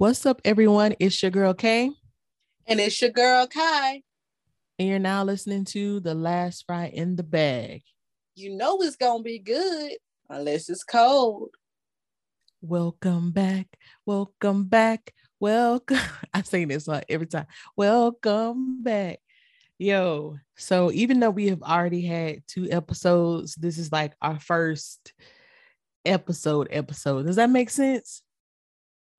What's up, everyone? It's your girl Kay. And it's your girl Kai. And you're now listening to The Last Fry in the Bag. You know it's gonna be good unless it's cold. Welcome back. Welcome back. Welcome. I sing this like every time. Welcome back. Yo, so even though we have already had two episodes, this is like our first episode episode. Does that make sense?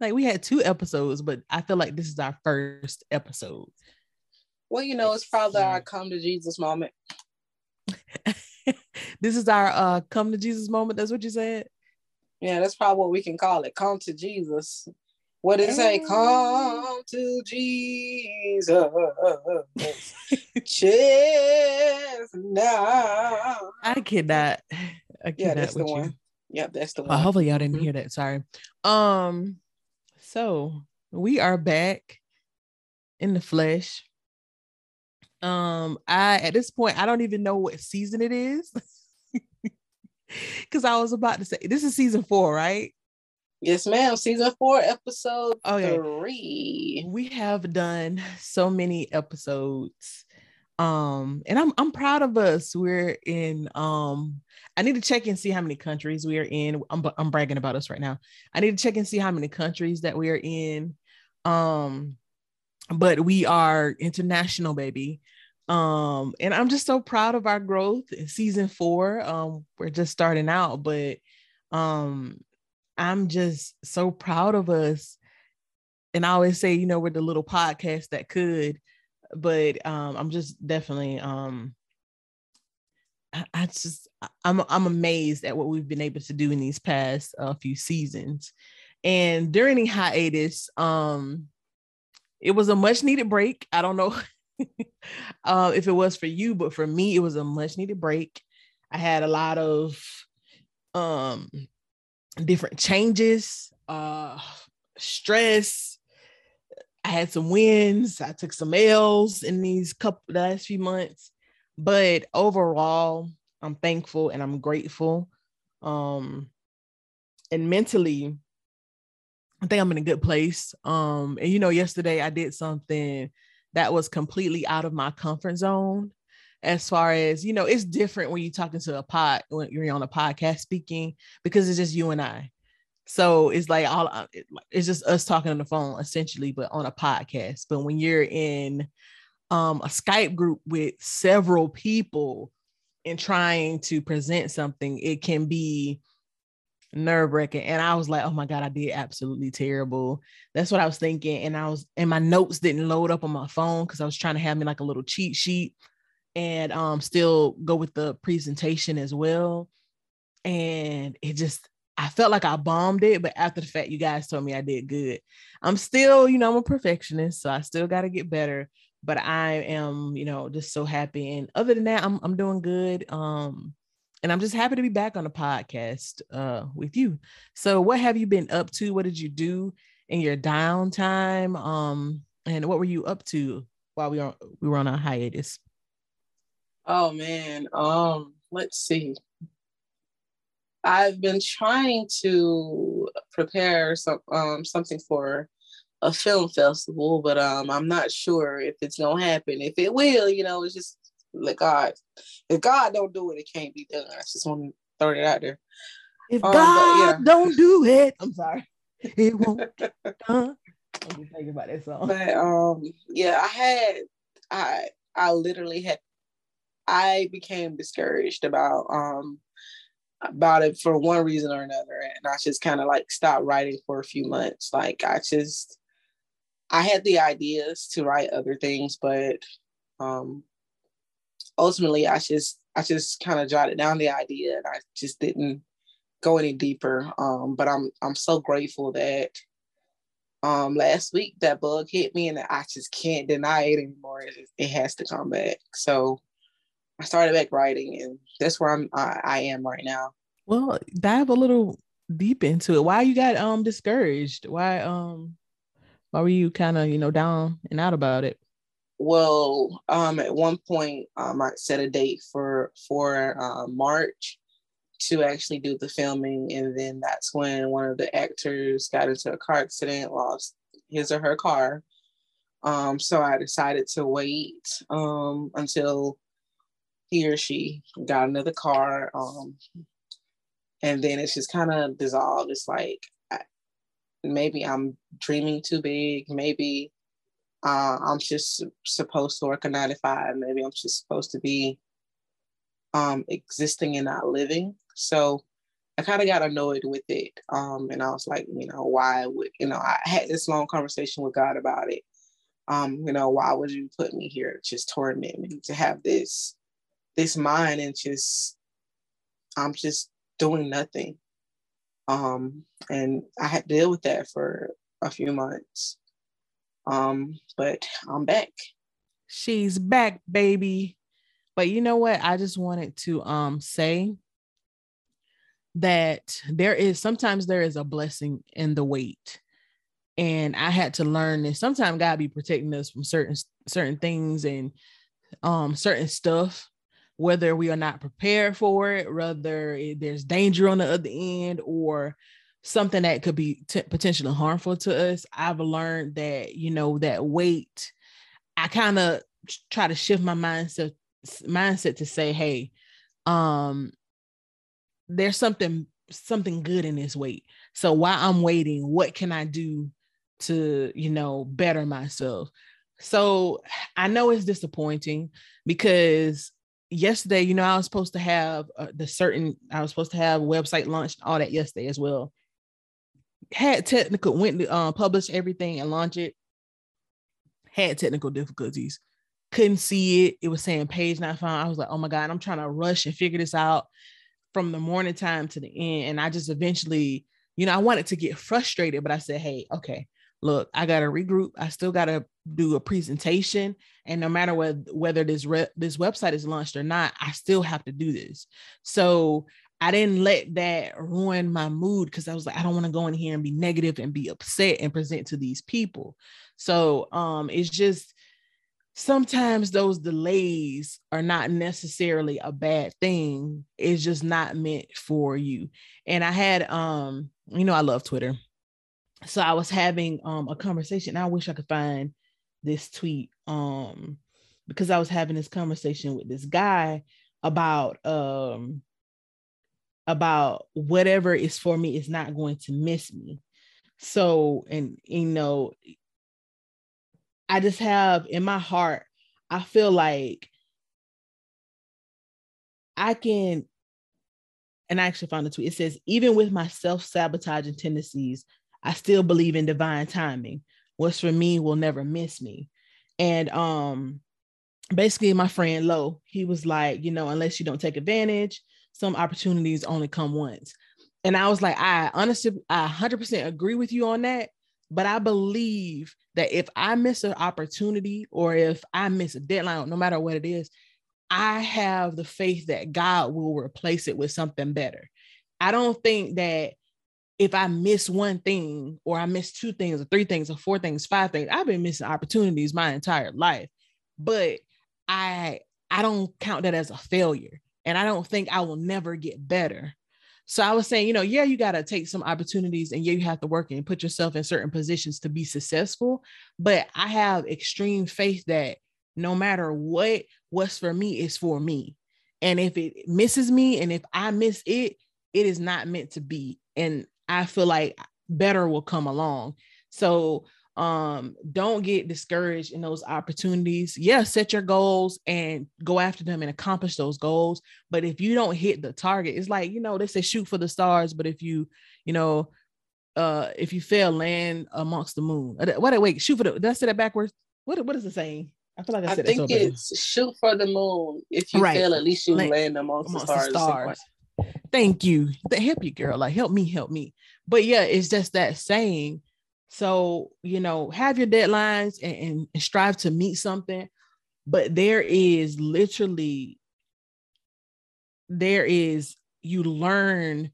Like we had two episodes, but I feel like this is our first episode. Well, you know, it's probably our come to Jesus moment. this is our uh come to Jesus moment. That's what you said. Yeah, that's probably what we can call it. Come to Jesus. What did it say? Come to Jesus. Cheers now. I cannot. I cannot yeah, that's the you. one. Yep, that's the one. Well, hopefully y'all didn't mm-hmm. hear that. Sorry. Um, so we are back in the flesh. Um, I at this point I don't even know what season it is. Cause I was about to say this is season four, right? Yes, ma'am. Season four, episode okay. three. We have done so many episodes. Um, and I'm I'm proud of us. We're in um I need to check and see how many countries we are in. I'm, I'm bragging about us right now. I need to check and see how many countries that we are in. Um, but we are international, baby. Um, and I'm just so proud of our growth in season four. Um, we're just starting out, but um, I'm just so proud of us. And I always say, you know, we're the little podcast that could, but um, I'm just definitely um I, just I'm I'm amazed at what we've been able to do in these past uh, few seasons. And during the hiatus, um, it was a much needed break. I don't know uh, if it was for you, but for me, it was a much needed break. I had a lot of um different changes, uh stress. I had some wins. I took some L's in these couple last few months. But overall, I'm thankful and I'm grateful. Um, and mentally, I think I'm in a good place. Um, and you know, yesterday I did something that was completely out of my comfort zone. As far as you know, it's different when you're talking to a pod when you're on a podcast speaking because it's just you and I. So it's like all uh, it's just us talking on the phone essentially, but on a podcast. But when you're in um, a Skype group with several people and trying to present something, it can be nerve wracking. And I was like, oh my God, I did absolutely terrible. That's what I was thinking. And I was, and my notes didn't load up on my phone because I was trying to have me like a little cheat sheet and um still go with the presentation as well. And it just, I felt like I bombed it, but after the fact, you guys told me I did good. I'm still, you know, I'm a perfectionist, so I still got to get better but I am, you know, just so happy. And other than that, I'm I'm doing good. Um, and I'm just happy to be back on the podcast uh with you. So what have you been up to? What did you do in your downtime? Um, and what were you up to while we were we were on a hiatus? Oh man, um, let's see. I've been trying to prepare some um something for a film festival, but um, I'm not sure if it's gonna happen. If it will, you know, it's just like God. If God don't do it, it can't be done. I just want to throw it out there. If um, God yeah. don't do it, I'm sorry, it won't. I'm just thinking about that song. But um, yeah, I had, I, I literally had, I became discouraged about um about it for one reason or another, and I just kind of like stopped writing for a few months. Like I just I had the ideas to write other things, but um, ultimately, I just I just kind of jotted down the idea, and I just didn't go any deeper. Um, but I'm I'm so grateful that um, last week that bug hit me, and I just can't deny it anymore. It, it has to come back. So I started back writing, and that's where I'm I, I am right now. Well, dive a little deep into it. Why you got um discouraged? Why um why were you kind of, you know, down and out about it? Well, um, at one point, um, I set a date for for uh, March to actually do the filming, and then that's when one of the actors got into a car accident, lost his or her car. Um, so I decided to wait um, until he or she got another car. Um, and then it's just kind of dissolved. It's like maybe I'm dreaming too big. Maybe uh, I'm just supposed to work a nine to five. Maybe I'm just supposed to be um, existing and not living. So I kind of got annoyed with it. Um, and I was like, you know, why would, you know, I had this long conversation with God about it. Um, you know, why would you put me here just torment me, to have this, this mind and just, I'm just doing nothing. Um, and I had to deal with that for a few months. Um, but I'm back. She's back, baby. But you know what? I just wanted to um say that there is sometimes there is a blessing in the wait. And I had to learn that sometimes God be protecting us from certain certain things and um certain stuff, whether we are not prepared for it, whether there's danger on the other end, or something that could be t- potentially harmful to us. I've learned that you know that wait. I kind of try to shift my mindset mindset to say, hey, um, there's something something good in this wait. So while I'm waiting, what can I do to, you know, better myself? So I know it's disappointing because yesterday, you know, I was supposed to have uh, the certain, I was supposed to have website launch all that yesterday as well. Had technical, went to uh, publish everything and launch it. Had technical difficulties couldn't see it. It was saying page not found. I was like, oh my God, I'm trying to rush and figure this out from the morning time to the end. And I just eventually, you know, I wanted to get frustrated, but I said, hey, okay, look, I got to regroup. I still got to do a presentation. And no matter whether, whether this, re- this website is launched or not, I still have to do this. So I didn't let that ruin my mood because I was like, I don't want to go in here and be negative and be upset and present to these people. So um, it's just, sometimes those delays are not necessarily a bad thing it's just not meant for you and i had um you know i love twitter so i was having um a conversation i wish i could find this tweet um because i was having this conversation with this guy about um about whatever is for me is not going to miss me so and you know I just have in my heart, I feel like I can, and I actually found the tweet. It says, even with my self sabotaging tendencies, I still believe in divine timing. What's for me will never miss me. And um, basically, my friend Lo, he was like, you know, unless you don't take advantage, some opportunities only come once. And I was like, I honestly, I 100% agree with you on that. But I believe that if I miss an opportunity or if I miss a deadline, no matter what it is, I have the faith that God will replace it with something better. I don't think that if I miss one thing or I miss two things or three things or four things, five things, I've been missing opportunities my entire life. But I I don't count that as a failure. And I don't think I will never get better. So I was saying, you know, yeah, you got to take some opportunities and yeah, you have to work and put yourself in certain positions to be successful. But I have extreme faith that no matter what, what's for me is for me. And if it misses me and if I miss it, it is not meant to be. And I feel like better will come along. So um don't get discouraged in those opportunities yeah set your goals and go after them and accomplish those goals but if you don't hit the target it's like you know they say shoot for the stars but if you you know uh if you fail land amongst the moon uh, what wait shoot for the did i say that backwards what what is the saying I feel like I, said it backwards. I think it's shoot for the moon. If you right. fail, at least you land, land amongst, amongst the stars. The stars. Thank you. Help you, girl. Like help me, help me. But yeah, it's just that saying so, you know, have your deadlines and, and, strive to meet something. But there is literally, there is, you learn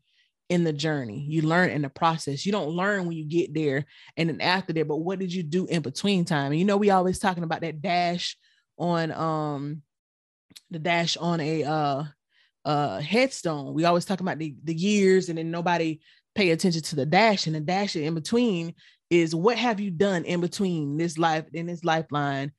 in the journey, you learn in the process. You don't learn when you get there and then after there, but what did you do in between time? And you know, we always talking about that dash on um the dash on a uh uh headstone. We always talk about the, the years and then nobody pay attention to the dash and the dash in between is what have you done in between this life in this lifeline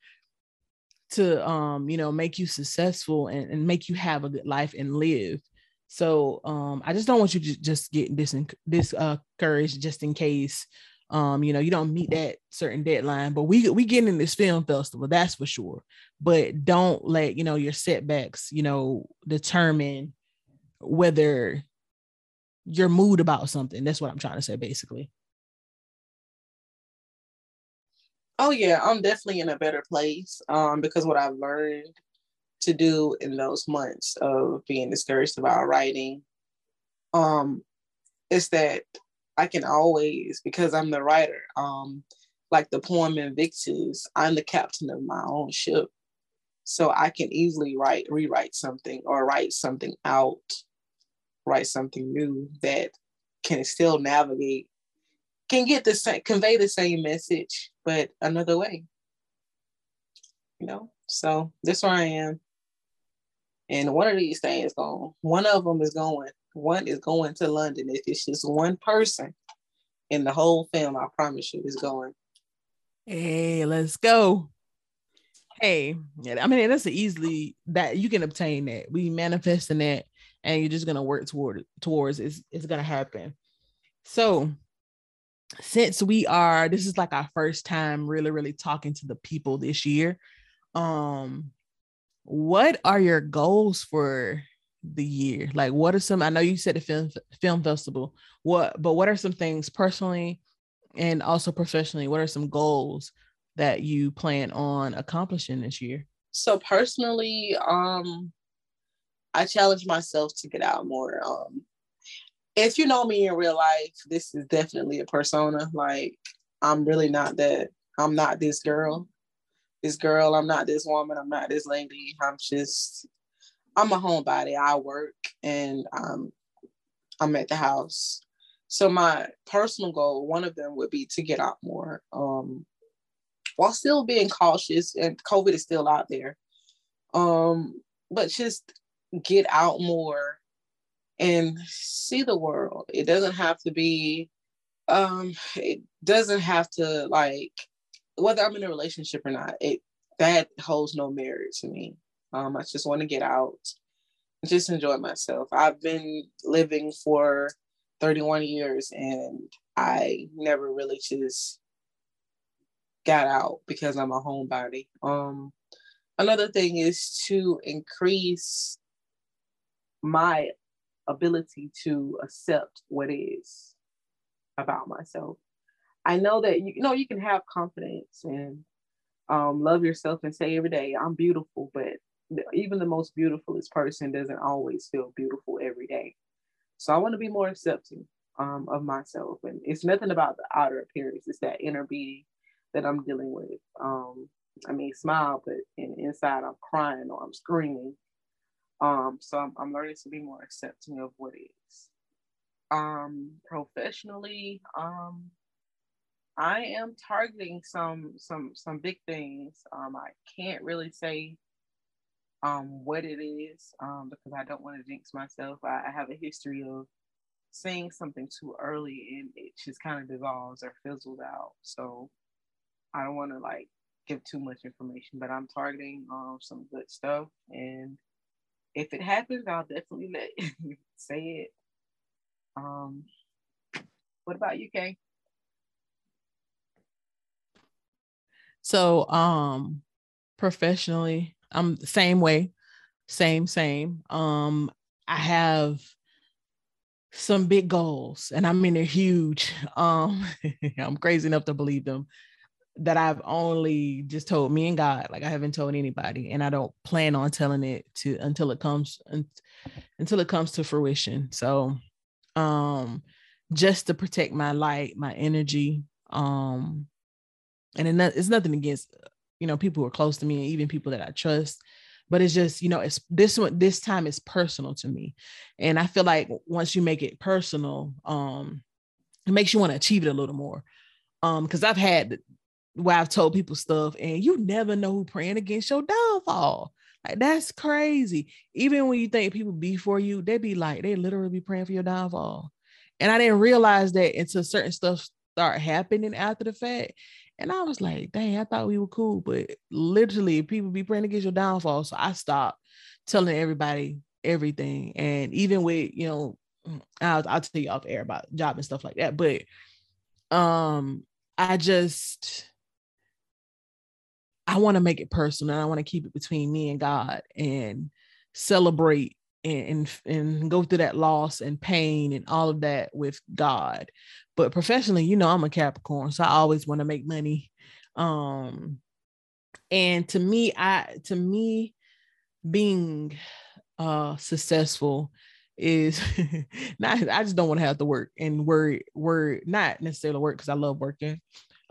to um you know make you successful and, and make you have a good life and live so um i just don't want you to just get this this uh courage just in case um you know you don't meet that certain deadline but we we get in this film festival that's for sure. But don't let you know your setbacks you know determine whether your mood about something. That's what i'm trying to say basically. Oh yeah i'm definitely in a better place um because what i've learned to do in those months of being discouraged about writing um is that I can always, because I'm the writer, um, like the poem Invictus, I'm the captain of my own ship. So I can easily write, rewrite something or write something out, write something new that can still navigate, can get the same, convey the same message, but another way. You know, so this where I am. And one of these things going, one of them is going one is going to London. If it's just one person in the whole film, I promise you, is going. Hey, let's go. Hey, I mean that's easily that you can obtain that. We manifesting that, and you're just gonna work toward towards it's it's gonna happen. So since we are this is like our first time really really talking to the people this year um what are your goals for the year? Like, what are some? I know you said the film film festival. What, but what are some things personally and also professionally? What are some goals that you plan on accomplishing this year? So personally, um, I challenge myself to get out more. Um, if you know me in real life, this is definitely a persona. Like, I'm really not that. I'm not this girl. This girl. I'm not this woman. I'm not this lady. I'm just I'm a homebody. I work and um, I'm at the house. So my personal goal, one of them would be to get out more, um, while still being cautious. And COVID is still out there, um, but just get out more and see the world. It doesn't have to be. Um, it doesn't have to like whether I'm in a relationship or not. It that holds no merit to me. Um, I just want to get out, just enjoy myself. I've been living for 31 years and I never really just got out because I'm a homebody. Um, another thing is to increase my ability to accept what is about myself. I know that you, know you can have confidence and um, love yourself and say every day I'm beautiful, but even the most beautifulest person doesn't always feel beautiful every day. So I want to be more accepting um, of myself. And it's nothing about the outer appearance, it's that inner being that I'm dealing with. Um, I mean, smile, but in, inside I'm crying or I'm screaming. Um, so I'm, I'm learning to be more accepting of what is. Um, professionally, um, I am targeting some some some big things. Um, I can't really say um, what it is um, because I don't want to jinx myself. I, I, have a history of saying something too early and it just kind of dissolves or fizzles out. So I don't want to like give too much information, but I'm targeting um, some good stuff. And if it happens, I'll definitely let you say it. Um, what about you, Kay? So, um, professionally, I'm the same way, same, same. Um, I have some big goals and I mean they're huge. Um, I'm crazy enough to believe them that I've only just told me and God. Like I haven't told anybody, and I don't plan on telling it to until it comes until it comes to fruition. So um just to protect my light, my energy. Um and it's nothing against you know people who are close to me and even people that i trust. But it's just you know it's this one this time is personal to me. And i feel like once you make it personal um it makes you want to achieve it a little more. Um because i've had where i've told people stuff and you never know who praying against your downfall. Like that's crazy. Even when you think people be for you they be like they literally be praying for your downfall. And I didn't realize that until certain stuff start happening after the fact. And I was like, dang, I thought we were cool. But literally, people be praying against your downfall. So I stopped telling everybody everything. And even with, you know, I'll, I'll tell you off air about job and stuff like that. But um, I just I want to make it personal. And I want to keep it between me and God and celebrate and, and and go through that loss and pain and all of that with God. But professionally, you know, I'm a Capricorn, so I always want to make money. Um and to me, I to me being uh successful is not I just don't want to have to work and worry worry not necessarily work because I love working.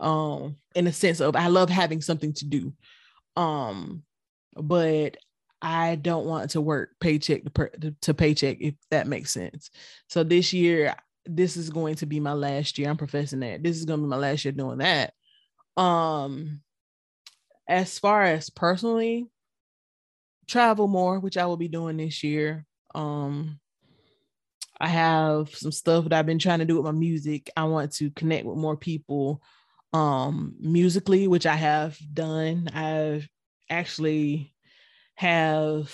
Um in the sense of I love having something to do. Um but I don't want to work paycheck to, to paycheck if that makes sense. So this year this is going to be my last year. I'm professing that. This is going to be my last year doing that. Um as far as personally travel more, which I will be doing this year. Um I have some stuff that I've been trying to do with my music. I want to connect with more people um musically, which I have done. I've actually have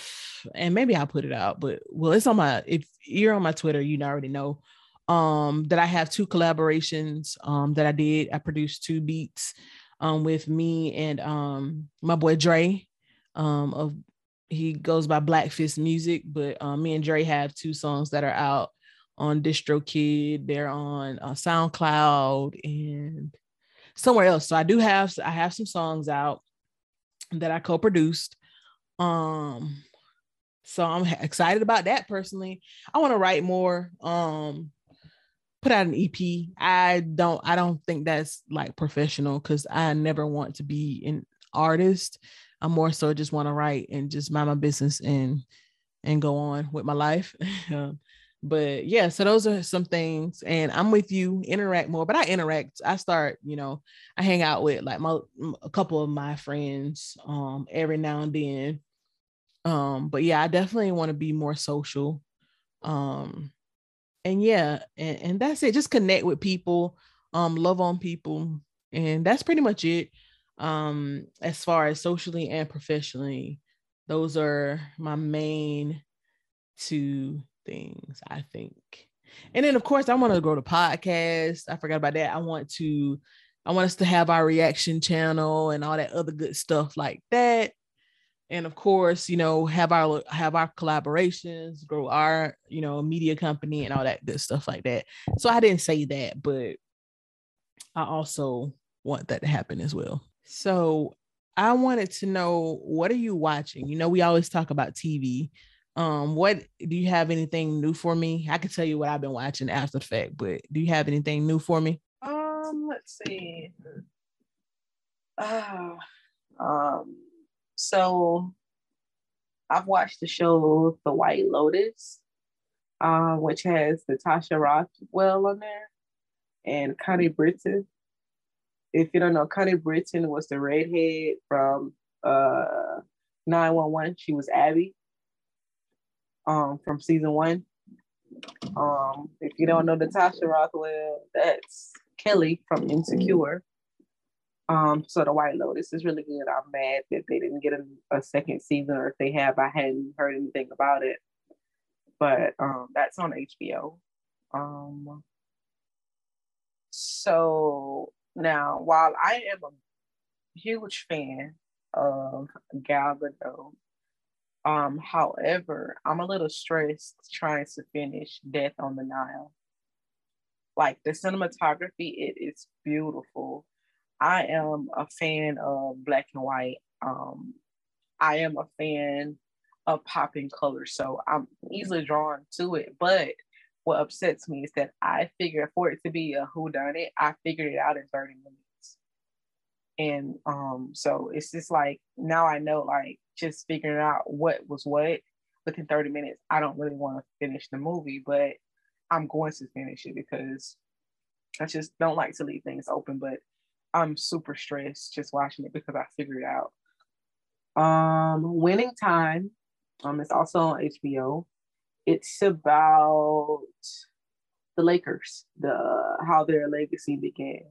and maybe I'll put it out, but well, it's on my if you're on my Twitter, you already know um that I have two collaborations um that I did. I produced two beats um with me and um my boy Dre um of he goes by Black Fist Music, but um, me and Dre have two songs that are out on DistroKid. They're on uh, SoundCloud and somewhere else. So I do have I have some songs out that I co-produced. Um, so I'm excited about that personally. I want to write more. Um, put out an EP. I don't I don't think that's like professional because I never want to be an artist. I'm more so just want to write and just mind my business and and go on with my life. Um, but yeah so those are some things and i'm with you interact more but i interact i start you know i hang out with like my a couple of my friends um every now and then um but yeah i definitely want to be more social um and yeah and, and that's it just connect with people um love on people and that's pretty much it um as far as socially and professionally those are my main two things, I think. And then of course I want to grow the podcast. I forgot about that. I want to I want us to have our reaction channel and all that other good stuff like that. And of course, you know, have our have our collaborations, grow our, you know, media company and all that good stuff like that. So I didn't say that, but I also want that to happen as well. So I wanted to know what are you watching? You know, we always talk about TV, um, what do you have anything new for me? I can tell you what I've been watching after the fact, but do you have anything new for me? Um, let's see. oh um, so I've watched the show The White Lotus, um, which has Natasha Rothwell on there and Connie Britton. If you don't know, Connie Britton was the redhead from uh 911. She was Abby um, from season one. Um, if you don't know Natasha Rothwell, that's Kelly from Insecure. Um, so the White Lotus is really good. I'm mad that they didn't get a, a second season, or if they have, I hadn't heard anything about it. But um, that's on HBO. Um, so now, while I am a huge fan of Gal Gadot, um, however, I'm a little stressed trying to finish Death on the Nile. Like the cinematography, it is beautiful. I am a fan of black and white. Um, I am a fan of popping color, so I'm easily drawn to it. But what upsets me is that I figured for it to be a who done it, I figured it out in 30 minutes. And um, so it's just like now I know like just figuring out what was what within 30 minutes. I don't really want to finish the movie, but I'm going to finish it because I just don't like to leave things open. But I'm super stressed just watching it because I figured it out. Um, Winning Time. Um, it's also on HBO. It's about the Lakers, the how their legacy began.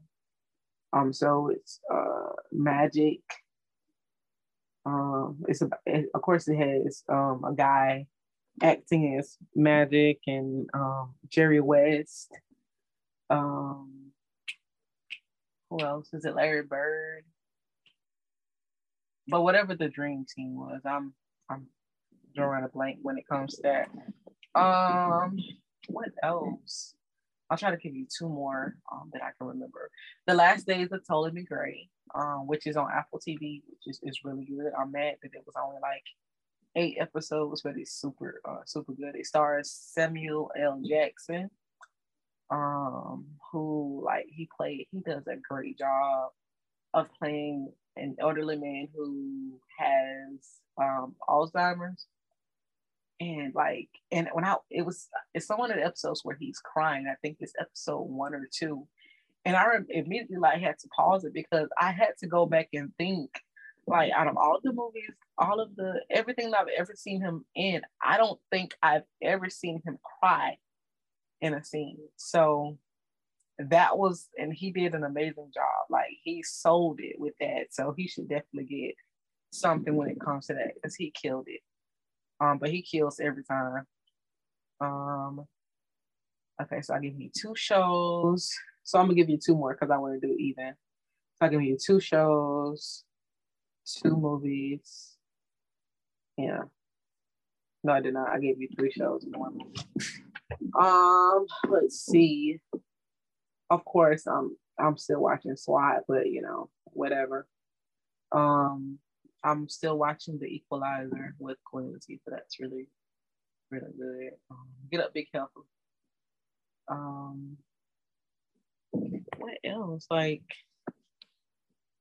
Um, so it's uh Magic. Um, it's a, of course it has um a guy acting as Magic and um Jerry West. Um, who else is it? Larry Bird. But whatever the dream team was, I'm I'm drawing a blank when it comes to that. Um, what else? I'll try to give you two more um, that I can remember. The Last Days of Ptolemy Gray, um, which is on Apple TV, which is, is really good. I'm mad that it was only like eight episodes, but it's super uh, super good. It stars Samuel L. Jackson, um, who like he played. He does a great job of playing an elderly man who has um, Alzheimer's and like and when I it was it's some of the episodes where he's crying. I think it's episode one or two, and I immediately like had to pause it because I had to go back and think like out of all the movies, all of the everything that I've ever seen him in, I don't think I've ever seen him cry in a scene. So that was and he did an amazing job. Like he sold it with that. So he should definitely get something when it comes to that because he killed it. Um, but he kills every time. Um, okay, so I give you two shows. So I'm gonna give you two more because I want to do even. So I give you two shows, two movies. Yeah. No, I did not. I gave you three shows and one movie. Um, let's see. Of course, I'm I'm still watching SWAT, but you know, whatever. Um, I'm still watching The Equalizer with Queen Latifah. That's really, really good. Um, get up, Big Helper. Um, what else? Like,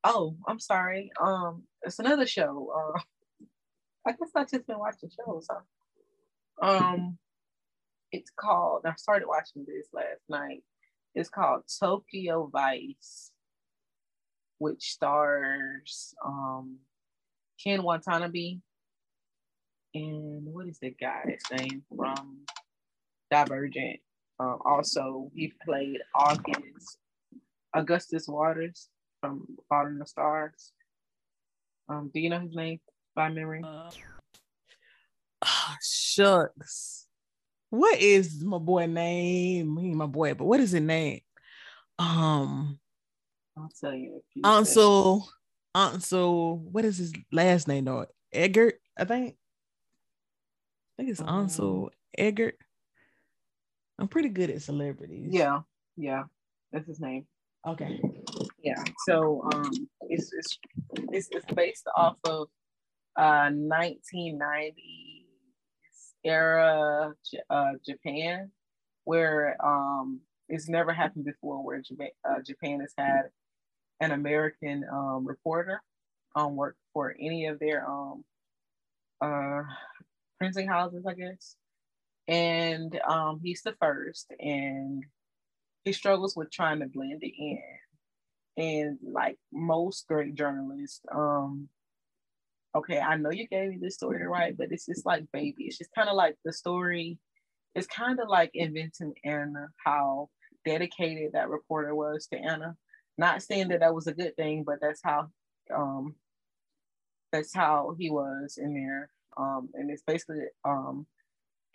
oh, I'm sorry. Um, it's another show. Uh, I guess I just been watching shows. Huh? Um, it's called. I started watching this last night. It's called Tokyo Vice, which stars um Ken Watanabe. And what is the guy's name from Divergent? Um, also, he played August, Augustus Waters from Fault in the Stars. Um, do you know his name by memory? Uh, oh, shucks. What is my boy name? He my boy, but what is his name? Um, I'll tell you. Also, Ansel, what is his last name though? Eggert, I think. I think it's um, Ansel Eggert. I'm pretty good at celebrities. Yeah, yeah, that's his name. Okay. Yeah. So um, it's it's it's, it's based off of uh 1990s era uh, Japan, where um it's never happened before, where Japan, uh, Japan has had an American um, reporter um, work for any of their um, uh, printing houses, I guess. And um, he's the first, and he struggles with trying to blend it in. And like most great journalists, um, okay, I know you gave me this story to write, but it's just like baby. It's just kind of like the story. It's kind of like inventing Anna, how dedicated that reporter was to Anna not saying that that was a good thing, but that's how um, that's how he was in there. Um, and it's basically um,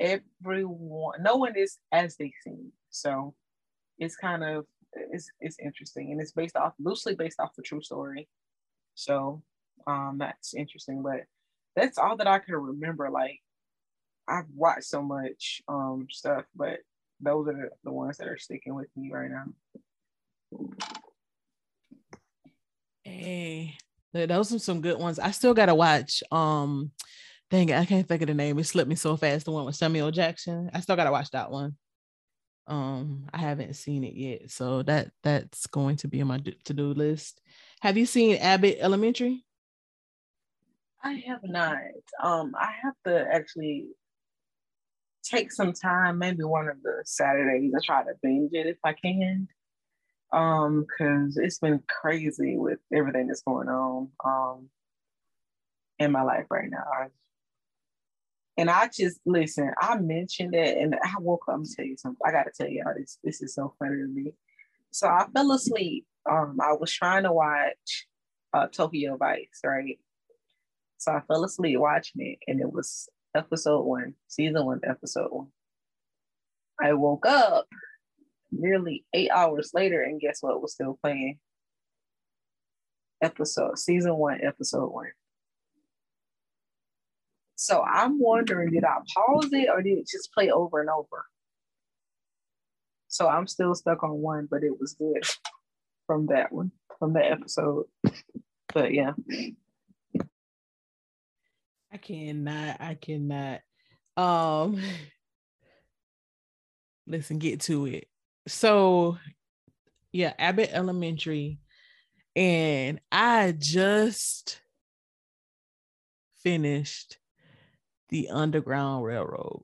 everyone, no one is as they seem. So it's kind of it's it's interesting, and it's based off loosely based off a true story. So um, that's interesting, but that's all that I can remember. Like I've watched so much um stuff, but those are the, the ones that are sticking with me right now. Hey, those are some good ones. I still gotta watch. Um, dang it, I can't think of the name. It slipped me so fast. The one with Samuel Jackson. I still gotta watch that one. Um, I haven't seen it yet, so that that's going to be on my to do list. Have you seen Abbott Elementary? I have not. Um, I have to actually take some time, maybe one of the Saturdays, to try to binge it if I can um because it's been crazy with everything that's going on um in my life right now And I just listen, I mentioned it and I woke up, I'm tell you something. I gotta tell y'all this. This is so funny to me. So I fell asleep. Um, I was trying to watch uh Tokyo Vice, right? So I fell asleep watching it, and it was episode one, season one, episode one. I woke up nearly eight hours later, and guess what was still playing? Episode, season one, episode one. So I'm wondering, did I pause it or did it just play over and over? So I'm still stuck on one, but it was good from that one, from that episode. But yeah. I cannot, I cannot. Um listen, get to it. So yeah, Abbott Elementary. And I just finished the Underground Railroad.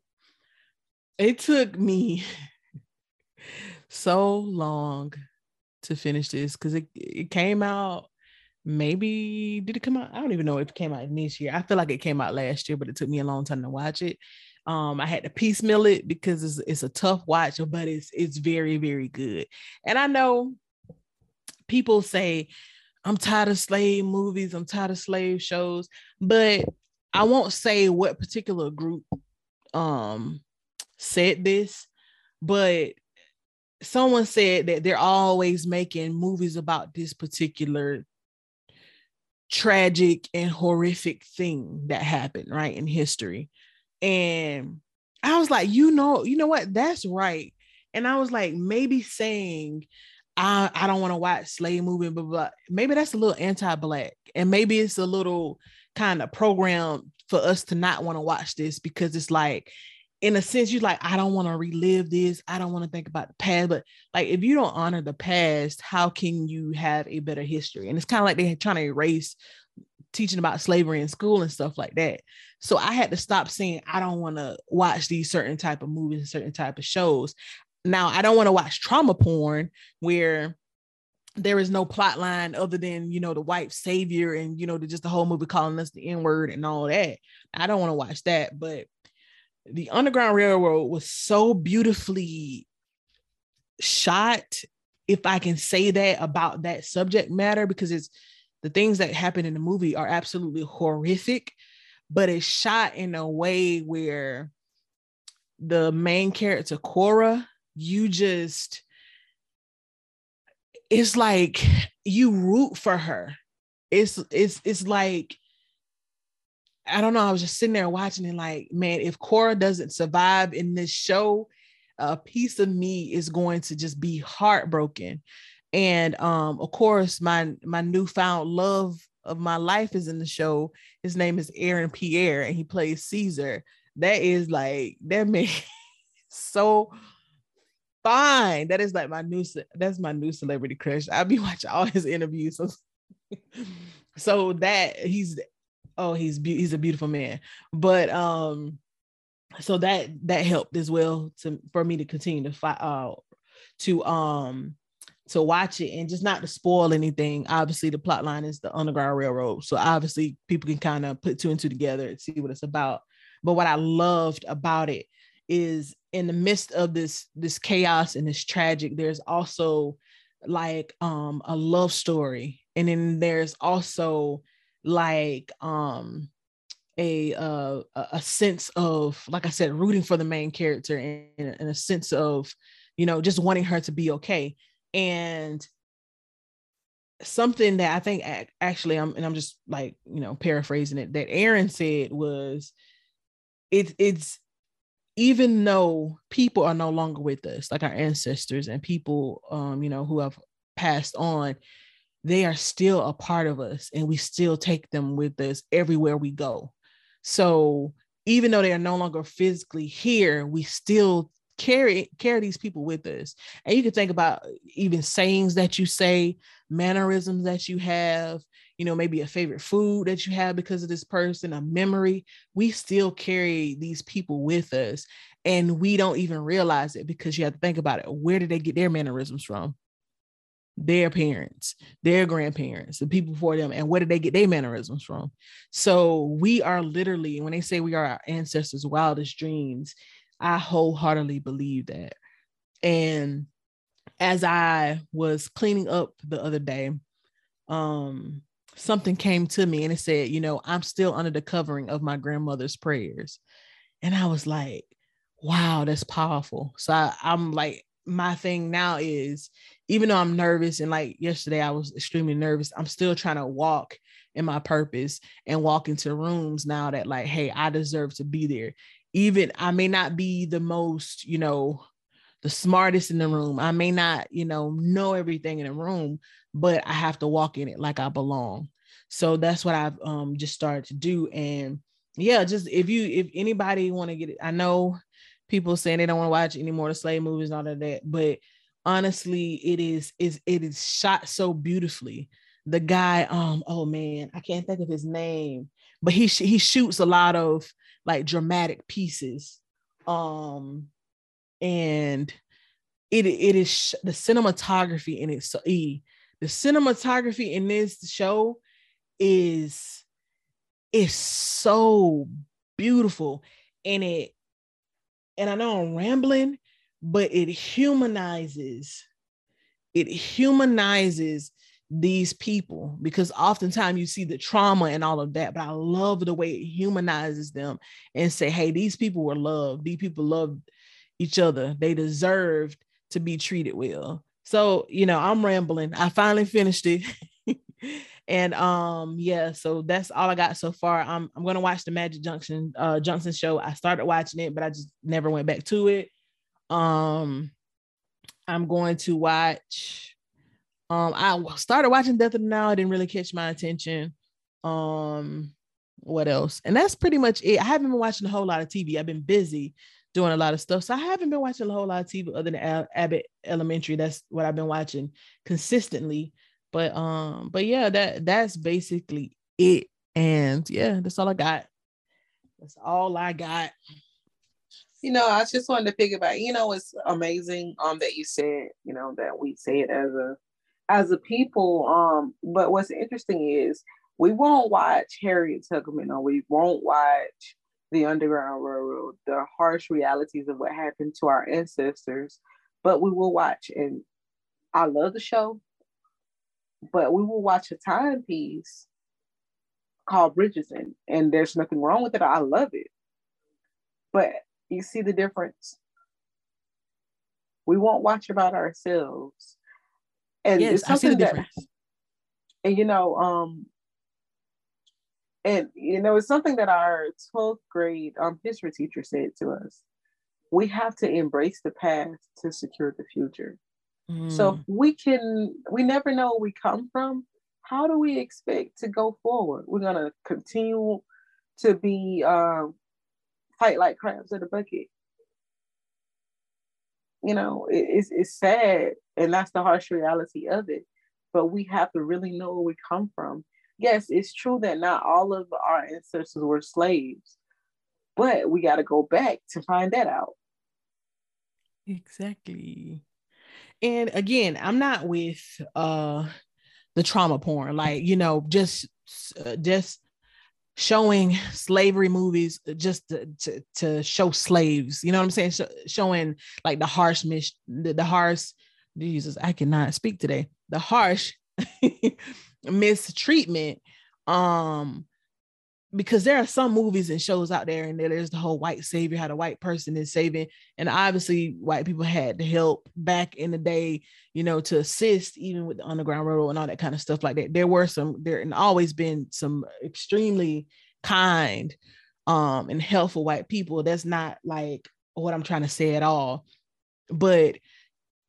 It took me so long to finish this because it, it came out maybe did it come out? I don't even know if it came out this year. I feel like it came out last year, but it took me a long time to watch it. Um, I had to piecemeal it because it's, it's a tough watch, but it's it's very very good. And I know people say I'm tired of slave movies, I'm tired of slave shows, but I won't say what particular group um said this, but someone said that they're always making movies about this particular tragic and horrific thing that happened right in history. And i was like you know you know what? That's right. And i was like maybe saying i i don't want to watch slave movie but, but maybe that's a little anti-black. And maybe it's a little kind of program for us to not want to watch this because it's like in a sense you're like i don't want to relive this. I don't want to think about the past. But like if you don't honor the past how can you have a better history? And it's kind of like they're trying to erase teaching about slavery in school and stuff like that. So i had to stop saying i don't want to watch these certain type of movies and certain type of shows. Now i don't want to watch trauma porn where there is no plot line other than you know the white savior and you know the, just the whole movie calling us the n word and all that. I don't want to watch that but the underground railroad was so beautifully shot if i can say that about that subject matter because it's the things that happen in the movie are absolutely horrific but it's shot in a way where the main character cora you just it's like you root for her. It's it's it's like I don't know. I was just sitting there watching it, like, man, if Cora doesn't survive in this show, a piece of me is going to just be heartbroken. And um, of course, my my newfound love of my life is in the show. His name is Aaron Pierre, and he plays Caesar. That is like that man so fine. That is like my new that's my new celebrity crush. I'll be watching all his interviews. So, so that he's oh he's be- he's a beautiful man. But um so that that helped as well to for me to continue to fight uh to um to watch it and just not to spoil anything. Obviously, the plot line is the Underground Railroad. So obviously people can kind of put two and two together and see what it's about. But what I loved about it is in the midst of this this chaos and this tragic there's also like um a love story and then there's also like um a uh a sense of like i said rooting for the main character and, and a sense of you know just wanting her to be okay. And something that i think actually i'm and i'm just like you know paraphrasing it that aaron said was it, it's even though people are no longer with us, like our ancestors and people, um, you know, who have passed on, they are still a part of us and we still take them with us everywhere we go. So even though they are no longer physically here, we still carry carry these people with us. And you can think about even sayings that you say, mannerisms that you have, you know, maybe a favorite food that you have because of this person, a memory, we still carry these people with us and we don't even realize it because you have to think about it. Where did they get their mannerisms from? Their parents, their grandparents, the people before them, and where did they get their mannerisms from? So we are literally, when they say we are our ancestors' wildest dreams, I wholeheartedly believe that. And as I was cleaning up the other day, um, something came to me and it said, you know, I'm still under the covering of my grandmother's prayers. And I was like, wow, that's powerful. So I, I'm like, my thing now is even though I'm nervous and like yesterday I was extremely nervous, I'm still trying to walk in my purpose and walk into rooms now that like, hey, I deserve to be there. Even I may not be the most, you know, the smartest in the room. I may not, you know, know everything in the room, but I have to walk in it like I belong. So that's what I've um just started to do. And yeah, just if you if anybody want to get it, I know people saying they don't want to watch any more the slave movies and all of that, but honestly, it is is it is shot so beautifully. The guy, um, oh man, I can't think of his name, but he sh- he shoots a lot of like dramatic pieces, um, and it it is sh- the cinematography in it. So e the cinematography in this show is is so beautiful and it and I know I'm rambling, but it humanizes it humanizes these people because oftentimes you see the trauma and all of that but i love the way it humanizes them and say hey these people were loved. These people loved each other. They deserved to be treated well. So you know i'm rambling. I finally finished it. And um yeah so that's all i got so far. I'm, I'm gonna watch the magic junction uh johnson show. I started watching it but i just never went back to it um i'm going to watch um i started watching death of the Nile. didn't really catch my attention um what else and that's pretty much it i haven't been watching a whole lot of tv i've been busy doing a lot of stuff so i haven't been watching a whole lot of tv other than abbott elementary that's what i've been watching consistently but um, but yeah, that that's basically it. And yeah, that's all I got. That's all I got. You know, I just wanted to pick about, you know, it's amazing um that you said, you know, that we say it as a as a people. Um, but what's interesting is we won't watch Harriet Tubman or we won't watch the Underground Railroad, the harsh realities of what happened to our ancestors, but we will watch. And I love the show but we will watch a timepiece called Bridgerton, and there's nothing wrong with it. I love it. But you see the difference. We won't watch about ourselves. And yes, it's something that difference. and you know, um, and you know, it's something that our 12th grade um history teacher said to us. We have to embrace the past to secure the future. So mm. we can, we never know where we come from. How do we expect to go forward? We're gonna continue to be um, fight like crabs in a bucket. You know, it, it's it's sad, and that's the harsh reality of it. But we have to really know where we come from. Yes, it's true that not all of our ancestors were slaves, but we got to go back to find that out. Exactly and again i'm not with uh the trauma porn like you know just uh, just showing slavery movies just to, to, to, show slaves you know what i'm saying? Sh- showing like the harsh mis- the, the harsh jesus i cannot speak today. The harsh mistreatment um because there are some movies and shows out there and there's the whole white savior how the white person is saving and obviously white people had to help back in the day you know to assist even with the underground railroad and all that kind of stuff like that. There were some there and always been some extremely kind um and helpful white people. That's not like what i'm trying to say at all. But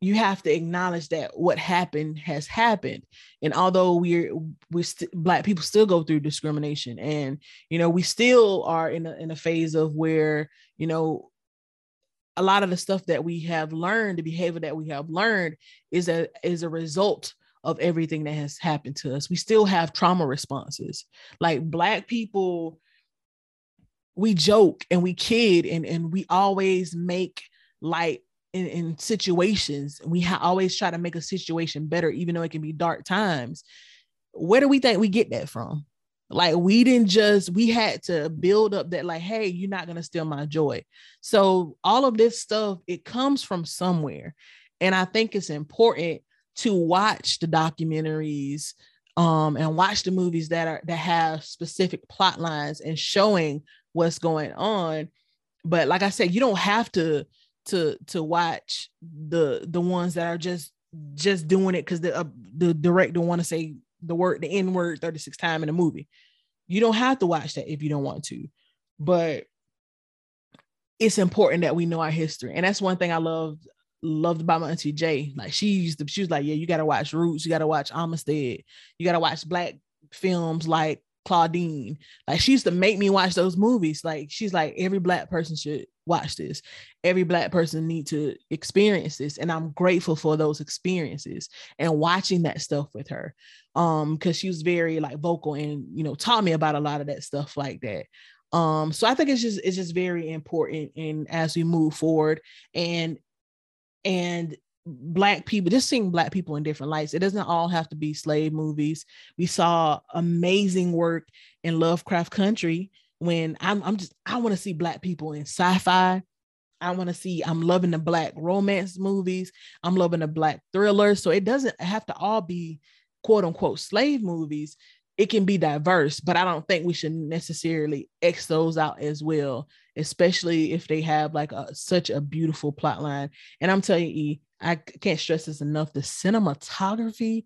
you have to acknowledge that what happened has happened. And although we're we st- black people still go through discrimination and you know we still are in a, in a phase of where you know a lot of the stuff that we have learned the behavior that we have learned is a is a result of everything that has happened to us. We still have trauma responses. Like black people we joke and we kid and and we always make light in, in situations. We ha- always try to make a situation better, even though it can be dark times. Where do we think we get that from? Like we didn't just we had to build up that like, hey, you're not gonna steal my joy. So all of this stuff it comes from somewhere, and I think it's important to watch the documentaries um, and watch the movies that are that have specific plot lines and showing what's going on. But like I said, you don't have to to to watch the the ones that are just just doing it because the uh, the director want to say the word the N word 36 times in a movie. You don't have to watch that if you don't want to. But it's important that we know our history. And that's one thing I loved loved about my auntie Jay. Like she used to, she was like, Yeah, you gotta watch Roots, you gotta watch Amistad, you gotta watch black films like Claudine. Like she used to make me watch those movies. Like she's like, every black person should watch this. Every black person need to experience this. And I'm grateful for those experiences and watching that stuff with her. Um, because she was very like vocal and you know taught me about a lot of that stuff like that. Um, so I think it's just it's just very important and as we move forward and and black people just seeing black people in different lights it doesn't all have to be slave movies we saw amazing work in lovecraft country when i'm, I'm just i want to see black people in sci-fi i want to see i'm loving the black romance movies i'm loving the black thrillers so it doesn't have to all be quote unquote slave movies it can be diverse, but I don't think we should necessarily X those out as well, especially if they have like a, such a beautiful plot line. And I'm telling you, I can't stress this enough. The cinematography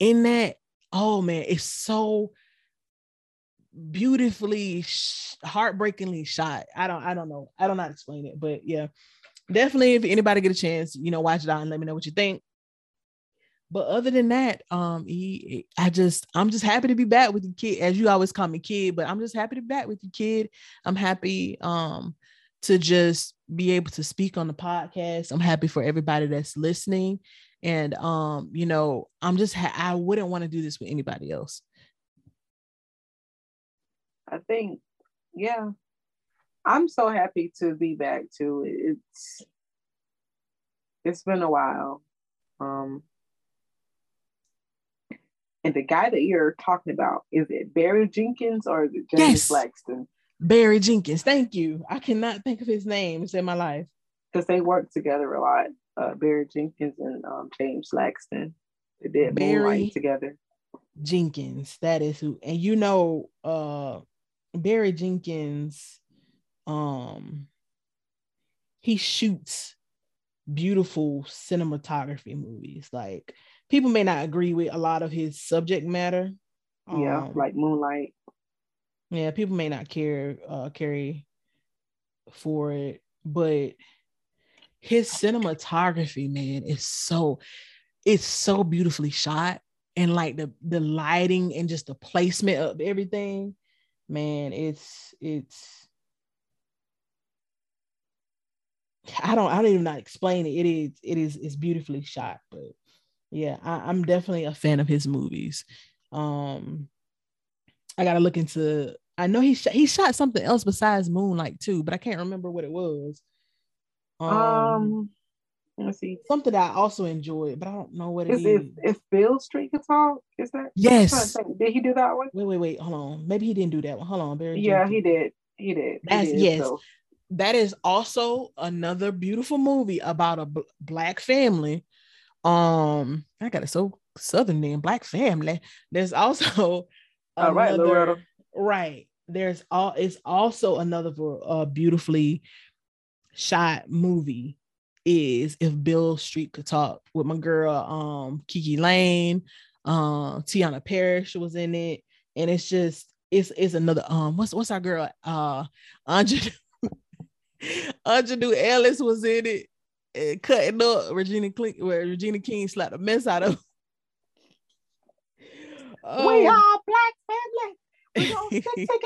in that, oh man, it's so beautifully, heartbreakingly shot. I don't, I don't know, I don't know how to explain it, but yeah, definitely. If anybody get a chance, you know, watch it out and let me know what you think. But other than that, um, he, I just, I'm just happy to be back with you, kid. As you always call me, kid, but I'm just happy to be back with you, kid. I'm happy, um, to just be able to speak on the podcast. I'm happy for everybody that's listening, and um, you know, I'm just, ha- I wouldn't want to do this with anybody else. I think, yeah, I'm so happy to be back too. It's, it's been a while. Um, and the guy that you're talking about, is it Barry Jenkins or is it James yes. Laxton? Barry Jenkins. Thank you. I cannot think of his name. It's in my life. Because they work together a lot. Uh, Barry Jenkins and um, James Laxton. They did Barry together. Jenkins. That is who. And you know, uh, Barry Jenkins, um, he shoots beautiful cinematography movies. Like people may not agree with a lot of his subject matter. Yeah, um, like Moonlight. Yeah, people may not care uh carry for it, but his cinematography, man, is so it's so beautifully shot and like the the lighting and just the placement of everything, man, it's it's I don't I don't even not explain it. It is it is it's beautifully shot, but yeah, I, am definitely a fan of his movies. Um, I gotta look into. I know he sh- he shot something else besides Moonlight too, but I can't remember what it was. Um, um let's see something that I also enjoyed, but I don't know what it is. is. Beale Street could talk, is that? Yes. Did he do that one? Wait, wait, wait. Hold on. Maybe he didn't do that one. Hold on, Barry. Yeah, he did. He did. That's he did, yes. So. That is also another beautiful movie about a b- black family um, I got it so southern name, Black Family. There's also all right, Loretta. Right. There's all it's also another uh beautifully shot movie is if Beale Street could talk with my girl um KiKi Layne, um Teyonah Parris was in it, and it's just it's it's another um what's what's our girl uh Aunjanue Aunjanue Ellis was in it and cutting up Regina King, where Regina King slapped the mess out of. Um, we are black family. We gonna stick together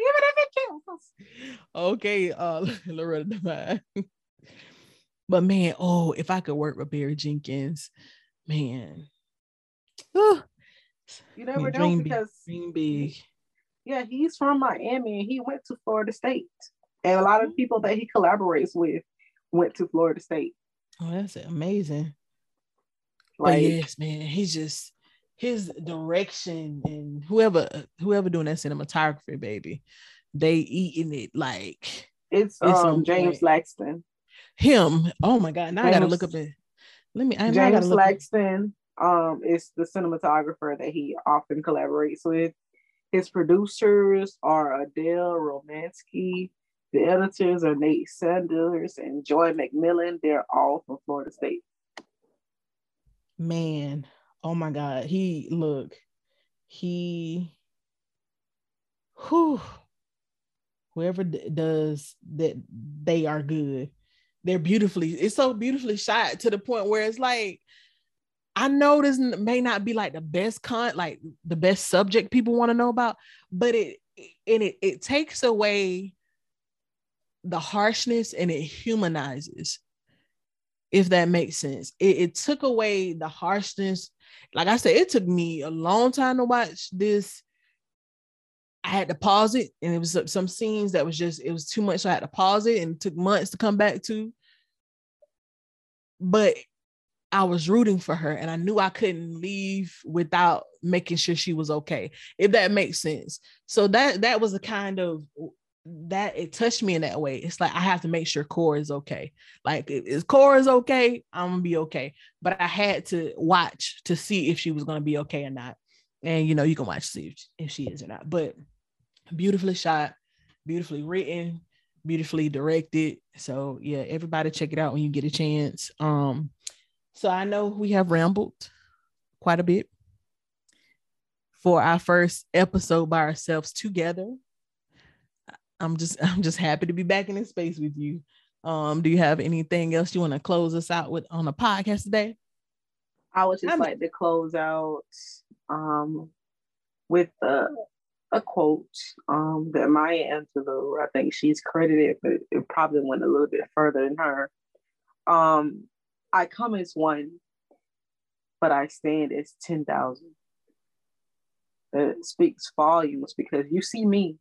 even if it kills us. Okay, uh, Loretta Devine. But man, oh, if I could work with Barry Jenkins, man. you never know because dream big. Yeah, he's from Miami and he went to Florida State. And a lot of people that he collaborates with went to Florida State. Oh, that's amazing. Like, but yes, man, he's just his direction and whoever whoever doing that cinematography, baby, they eating it like it's, it's um James Laxton. Him. Oh my god. Now James, I gotta look up it. Let me I, James Laxton um is the cinematographer that he often collaborates with. His producers are Adele Romanski. The editors are Nate Sanders and Joi McMillon. They're all from Florida State. Man, oh my God. He look, he who whoever d- does that they are good. They're beautifully, it's so beautifully shot to the point where it's like I know this may not be like the best con, like the best subject people want to know about, but it and it it takes away the harshness and it humanizes, if that makes sense. It, it took away the harshness. Like I said, it took me a long time to watch this. I had to pause it, and it was some scenes that was just it was too much. So I had to pause it, and it took months to come back to. But I was rooting for her and I knew I couldn't leave without making sure she was okay, if that makes sense. So that that was a kind of that it touched me in that way. It's like I have to make sure Core is okay. Like if Core is okay, I'm gonna be okay. But I had to watch to see if she was gonna be okay or not. And you know, you can watch see if she is or not. But beautifully shot, beautifully written, beautifully directed. So yeah, everybody check it out when you get a chance. Um so I know we have rambled quite a bit for our first episode by ourselves together. I'm just I'm just happy to be back in this space with you. Um, do you have anything else you want to close us out with on the podcast today? I would just I'm, like to close out um with a, a quote um that Maya Angelou, I think she's credited, but it probably went a little bit further than her. Um, I come as one, but I stand as 10,000. It speaks volumes because you see me,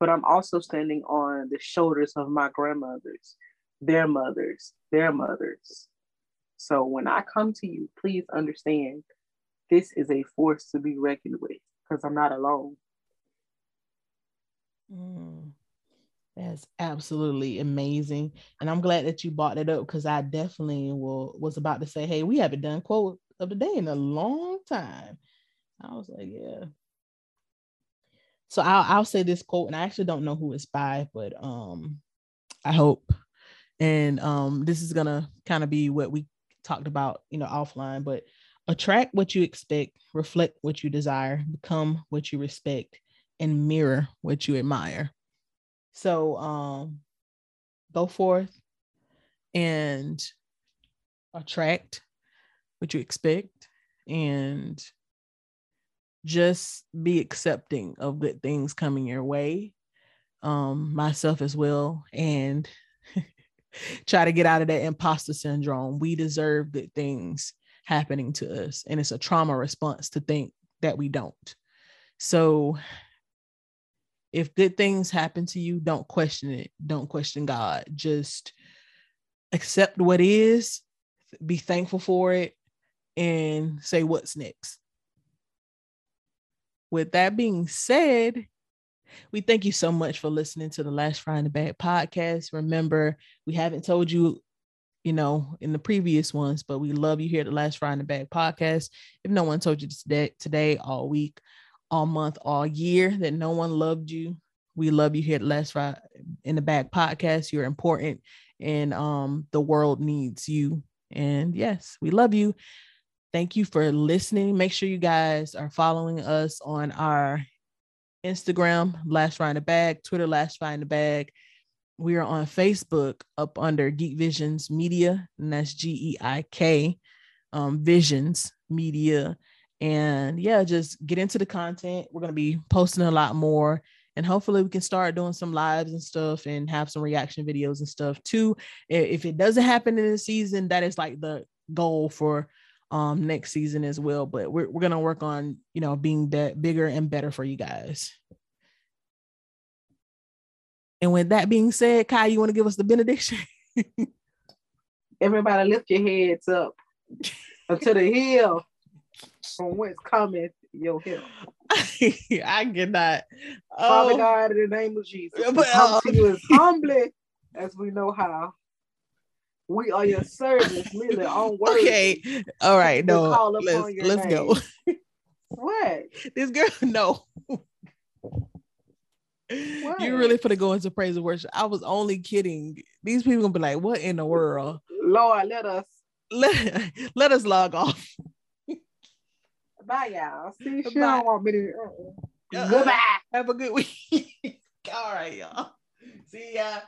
but I'm also standing on the shoulders of my grandmothers, their mothers, their mothers. So when I come to you, please understand this is a force to be reckoned with because I'm not alone. Mm. That's absolutely amazing. And I'm glad that you brought it up because I definitely will was about to say, hey, we haven't done quote of the day in a long time. I was like, yeah. So I'll I'll say this quote, and I actually don't know who it's by, but um I hope. And um this is gonna kind of be what we talked about, you know, offline, but attract what you expect, reflect what you desire, become what you respect, and mirror what you admire. So um go forth and attract what you expect and just be accepting of good things coming your way um myself as well and try to get out of that imposter syndrome we deserve good things happening to us and it's a trauma response to think that we don't so if good things happen to you, don't question it. Don't question God. Just accept what is, be thankful for it, and say what's next. With that being said, we thank you so much for listening to the Last the Bag podcast. Remember, we haven't told you, you know, in the previous ones, but we love you here at the Last Fry in the Bag podcast. If no one told you today, today all week, all month, all year that no one loved you. We love you here at Let's Fry in the Bag podcast. You're important and um the world needs you. And yes, we love you. Thank you for listening. Make sure you guys are following us on our Instagram, Last Fry in the Bag, Twitter, Last Fry in the Bag. We are on Facebook up under Geik Visions Media, and that's G E I K um, Visions Media and yeah, just get into the content. We're going to be posting a lot more and hopefully we can start doing some lives and stuff and have some reaction videos and stuff too. If it doesn't happen in the season, that is like the goal for um next season as well. But we're we're gonna work on you know being that bigger and better for you guys. And with that being said, Kai, you want to give us the benediction? Everybody lift your heads up unto the hill from whence cometh your help. I cannot. Father Oh, God, in the name of Jesus, But, come uh, to you as humbly as we know how. We are your servants, merely on word. okay. All right. No, let's let's go. What? This girl, no. What? You really finna go into praise and worship. I was only kidding. These people gonna be like, what in the world? Lord, let us. Let, let us log off. Bye, y'all. See, she Bye. don't want me to. uh-uh. Goodbye. Have a good week. All right, y'all. See ya.